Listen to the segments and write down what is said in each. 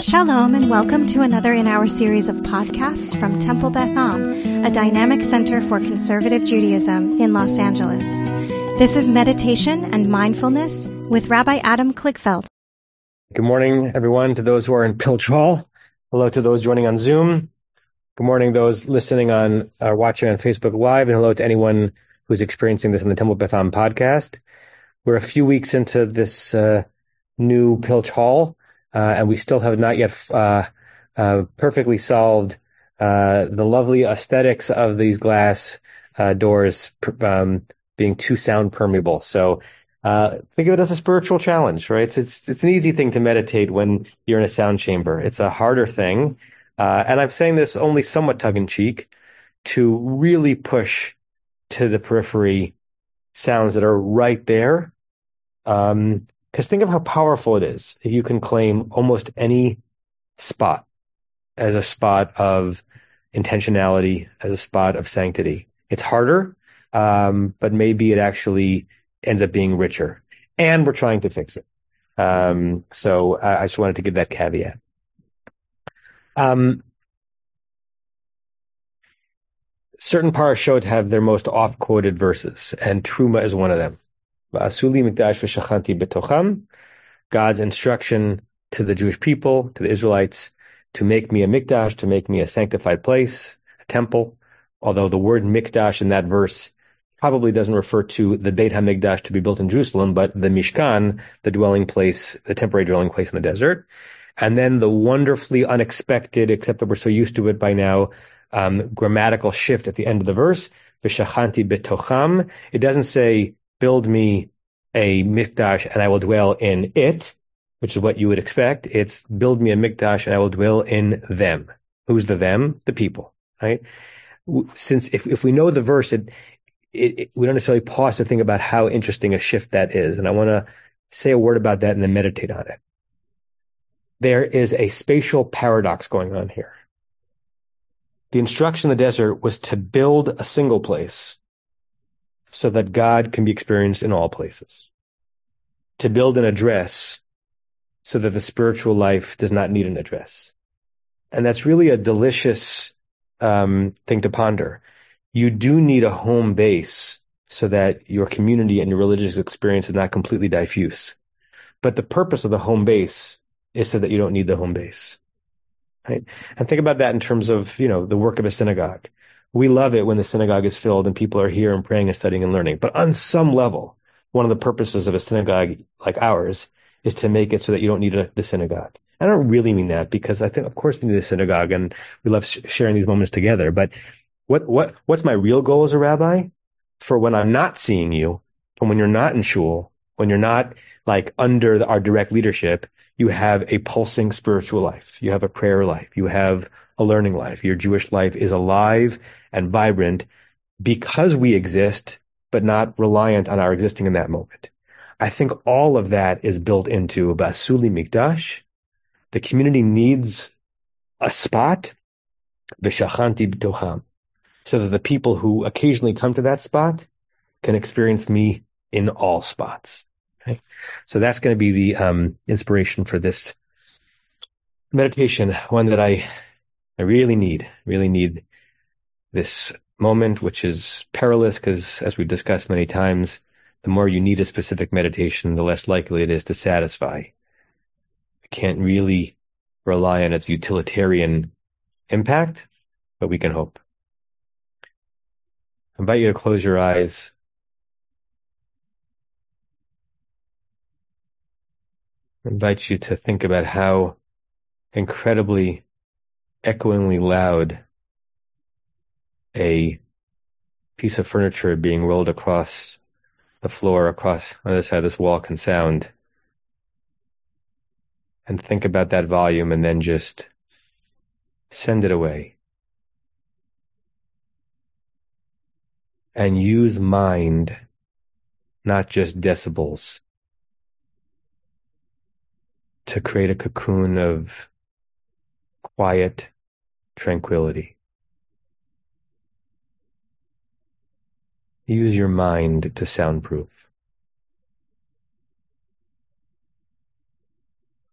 Shalom and welcome to another in our series of podcasts from Temple Beth Am, a dynamic center for conservative Judaism in Los Angeles. This is meditation and mindfulness with Rabbi Adam Kligfeld. Good morning, everyone, to those who are in Pilch Hall. Hello to those joining on Zoom. Good morning, those listening on or uh, watching on Facebook Live, and hello to anyone who's experiencing this on the Temple Beth Am podcast. We're a few weeks into this uh, new Pilch Hall and we still have not yet uh, uh, perfectly solved the lovely aesthetics of these glass doors um, being too sound permeable. So think of it as a spiritual challenge, right? It's, it's, it's an easy thing to meditate when you're in a sound chamber. It's a harder thing. Uh, and I'm saying this only somewhat tongue in cheek to really push to the periphery sounds that are right there. Um, because think of how powerful it is if you can claim almost any spot as a spot of intentionality, as a spot of sanctity. It's harder, um, but maybe it actually ends up being richer. And we're trying to fix it. Um, so I, I, just wanted to give that caveat. Um, certain parashot have their most oft-quoted verses, and Truma is one of them. God's instruction to the Jewish people, to the Israelites, to make me a mikdash, to make me a sanctified place, a temple. Although the word mikdash in that verse probably doesn't refer to the Beit HaMikdash to be built in Jerusalem, but the Mishkan, the dwelling place, the temporary dwelling place in the desert. And then the wonderfully unexpected, except that we're so used to it by now, um, grammatical shift at the end of the verse, v'shachanti betocham. It doesn't say build me a mikdash and I will dwell in it, which is what you would expect. It's build me a mikdash and I will dwell in them. Who's the them? The people, right? Since if, if we know the verse, it, it, it, we don't necessarily pause to think about how interesting a shift that is. And I want to say a word about that and then meditate on it. There is a spatial paradox going on here. The instruction in the desert was to build a single place so that God can be experienced in all places. To build an address so that the spiritual life does not need an address. And that's really a delicious um, thing to ponder. You do need a home base so that your community and your religious experience is not completely diffuse. But the purpose of the home base is so that you don't need the home base. Right? And think about that in terms of, you know, the work of a synagogue we love it when the synagogue is filled and people are here and praying and studying and learning. But on some level, one of the purposes of a synagogue like ours is to make it so that you don't need a, the synagogue. I don't really mean that because I think, of course, we need the synagogue and we love sh- sharing these moments together. But what, what, what's my real goal as a rabbi? For when I'm not seeing you, and when you're not in shul, when you're not like under the, our direct leadership, you have a pulsing spiritual life. You have a prayer life. You have a learning life. Your Jewish life is alive and vibrant because we exist, but not reliant on our existing in that moment. I think all of that is built into V'asu li Mikdash. The community needs a spot, Vishachanti B'tocham, so that the people who occasionally come to that spot can experience me in all spots. Okay? So that's going to be the um, inspiration for this meditation, one that I I really need, really need this moment, which is perilous because as we've discussed many times, the more you need a specific meditation, the less likely it is to satisfy. We can't really rely on its utilitarian impact, but we can hope. I invite you to close your eyes. I invite you to think about how incredibly echoingly loud a piece of furniture being rolled across the floor across on the other side of this wall can sound. And think about that volume and then just send it away. And use mind, not just decibels, to create a cocoon of quiet tranquility. Use your mind to soundproof.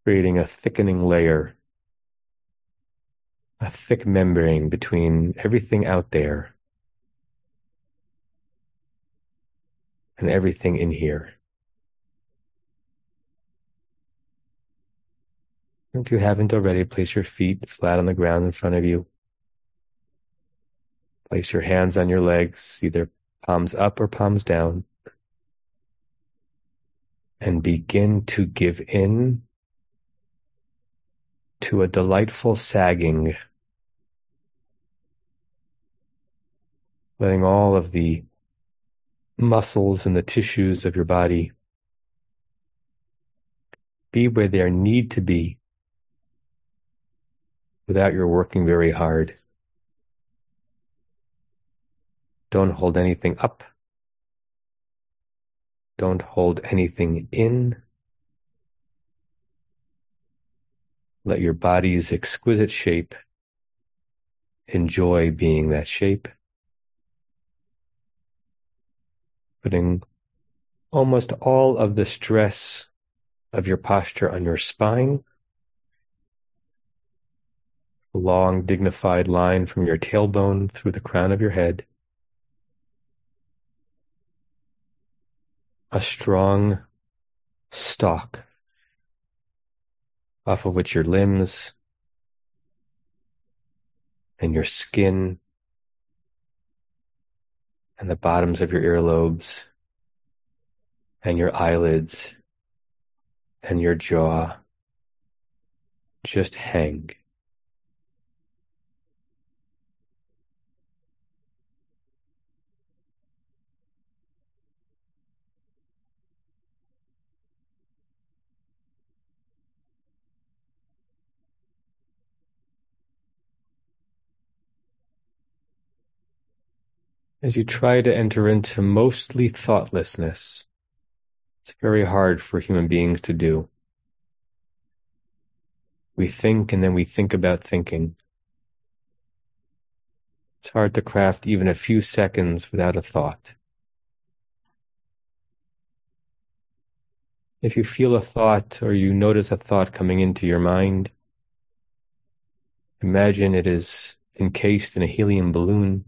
Creating a thickening layer a thick membrane between everything out there and everything in here. If you haven't already, place your feet flat on the ground in front of you. Place your hands on your legs, either palms up or palms down. And begin to give in to a delightful sagging, letting all of the muscles and the tissues of your body be where they need to be without your working very hard. Don't hold anything up. Don't hold anything in. Let your body's exquisite shape enjoy being that shape. Putting almost all of the stress of your posture on your spine. Long, dignified line from your tailbone through the crown of your head. A strong stalk off of which your limbs and your skin and the bottoms of your earlobes and your eyelids and your jaw just hang. As you try to enter into mostly thoughtlessness. It's very hard for human beings to do. We think and then we think about thinking. It's hard to craft even a few seconds without a thought. If you feel a thought or you notice a thought coming into your mind, imagine it is encased in a helium balloon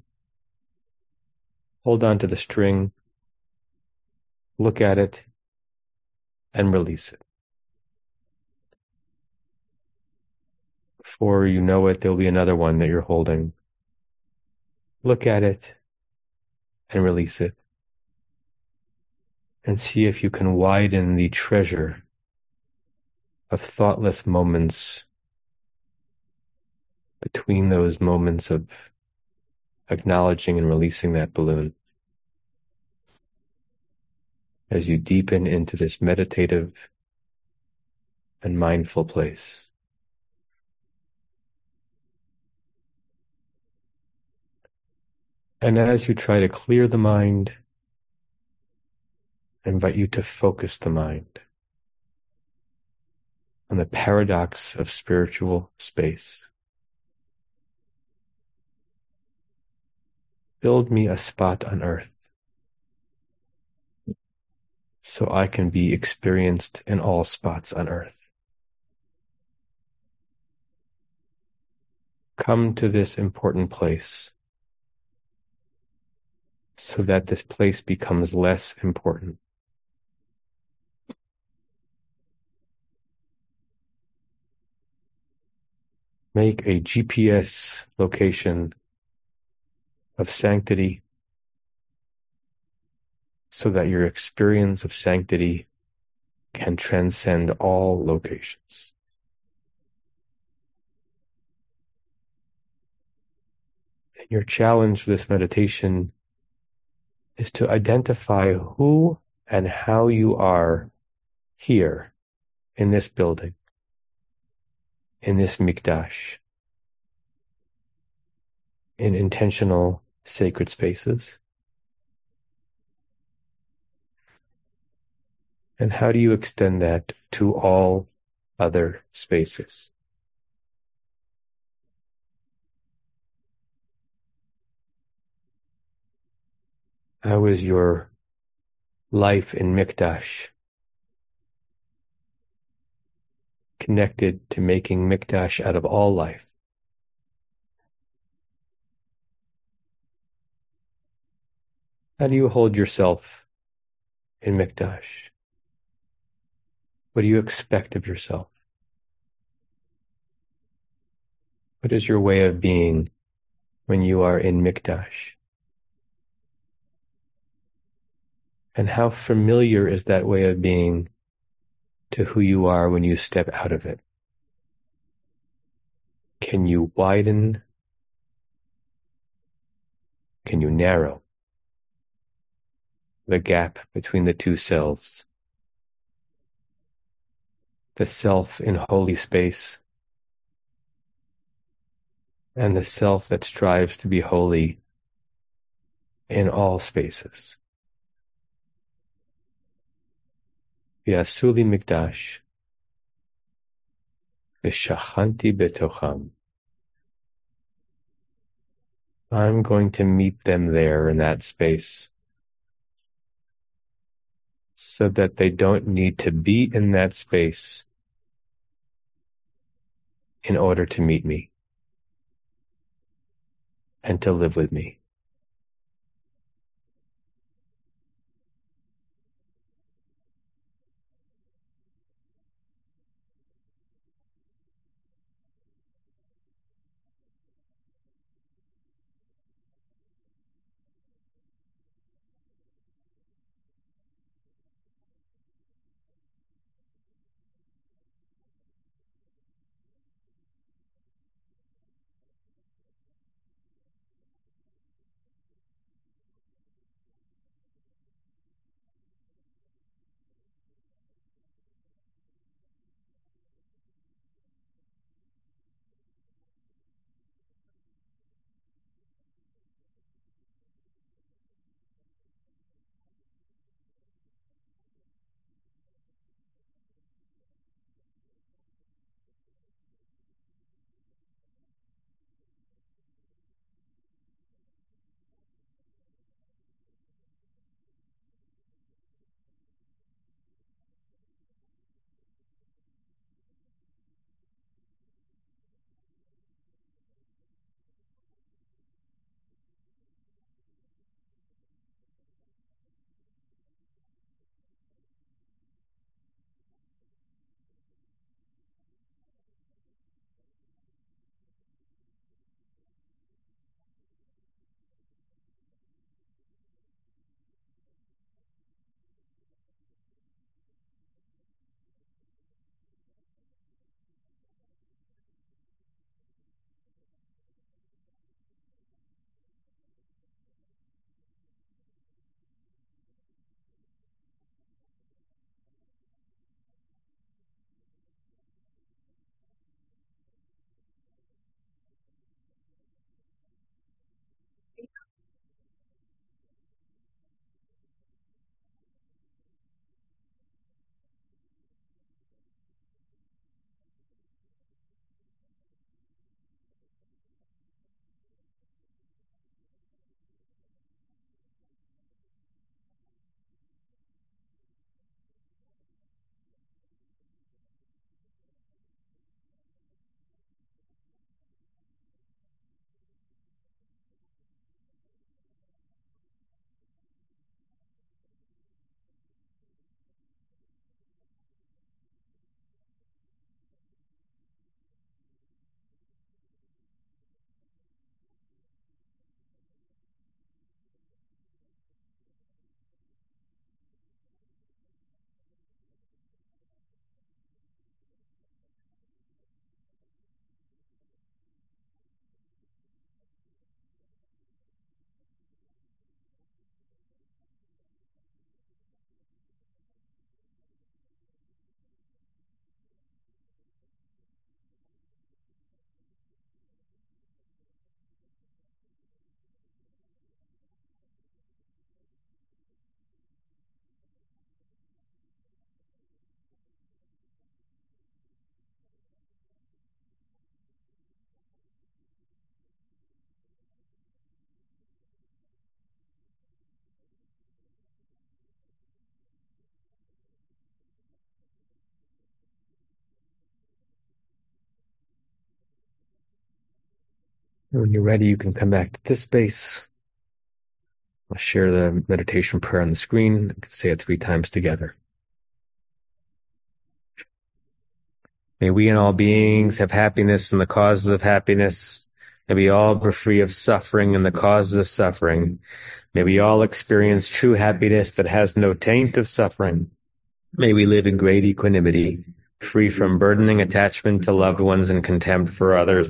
hold on to the string, look at it, and release it. Before you know it, there'll be another one that you're holding. Look at it and release it. And see if you can widen the treasure of thoughtless moments between those moments of acknowledging and releasing that balloon. As you deepen into this meditative and mindful place. And as you try to clear the mind, I invite you to focus the mind on the paradox of spiritual space. Build me a spot on earth so I can be experienced in all spots on earth. Come to this important place so that this place becomes less important. Make a GPS location of sanctity so that your experience of sanctity can transcend all locations. And your challenge for this meditation is to identify who and how you are here in this building, in this mikdash, in intentional sacred spaces? And how do you extend that to all other spaces? How is your life in Mikdash connected to making Mikdash out of all life? How do you hold yourself in Mikdash? What do you expect of yourself? What is your way of being when you are in Mikdash? And how familiar is that way of being to who you are when you step out of it? Can you widen? Can you narrow the gap between the two selves? The self in holy space and the self that strives to be holy in all spaces. V'asu li Mikdash V'shachanti betocham. I'm going to meet them there in that space so that they don't need to be in that space in order to meet me and to live with me. When you're ready, you can come back to this space I'll share the meditation prayer on the screen. You can say it three times together. May we and all beings have happiness and the causes of happiness. May we all be free of suffering and the causes of suffering. May we all experience true happiness that has no taint of suffering. May we live in great equanimity, free from burdening attachment to loved ones and contempt for others,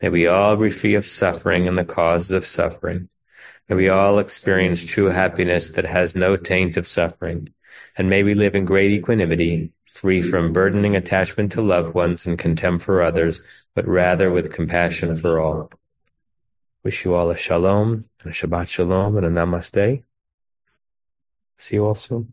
May we all be free of suffering and the causes of suffering. May we all experience true happiness that has no taint of suffering. And may we live in great equanimity, free from burdening attachment to loved ones and contempt for others, but rather with compassion for all. Wish you all a shalom and a Shabbat shalom and a namaste. See you all soon.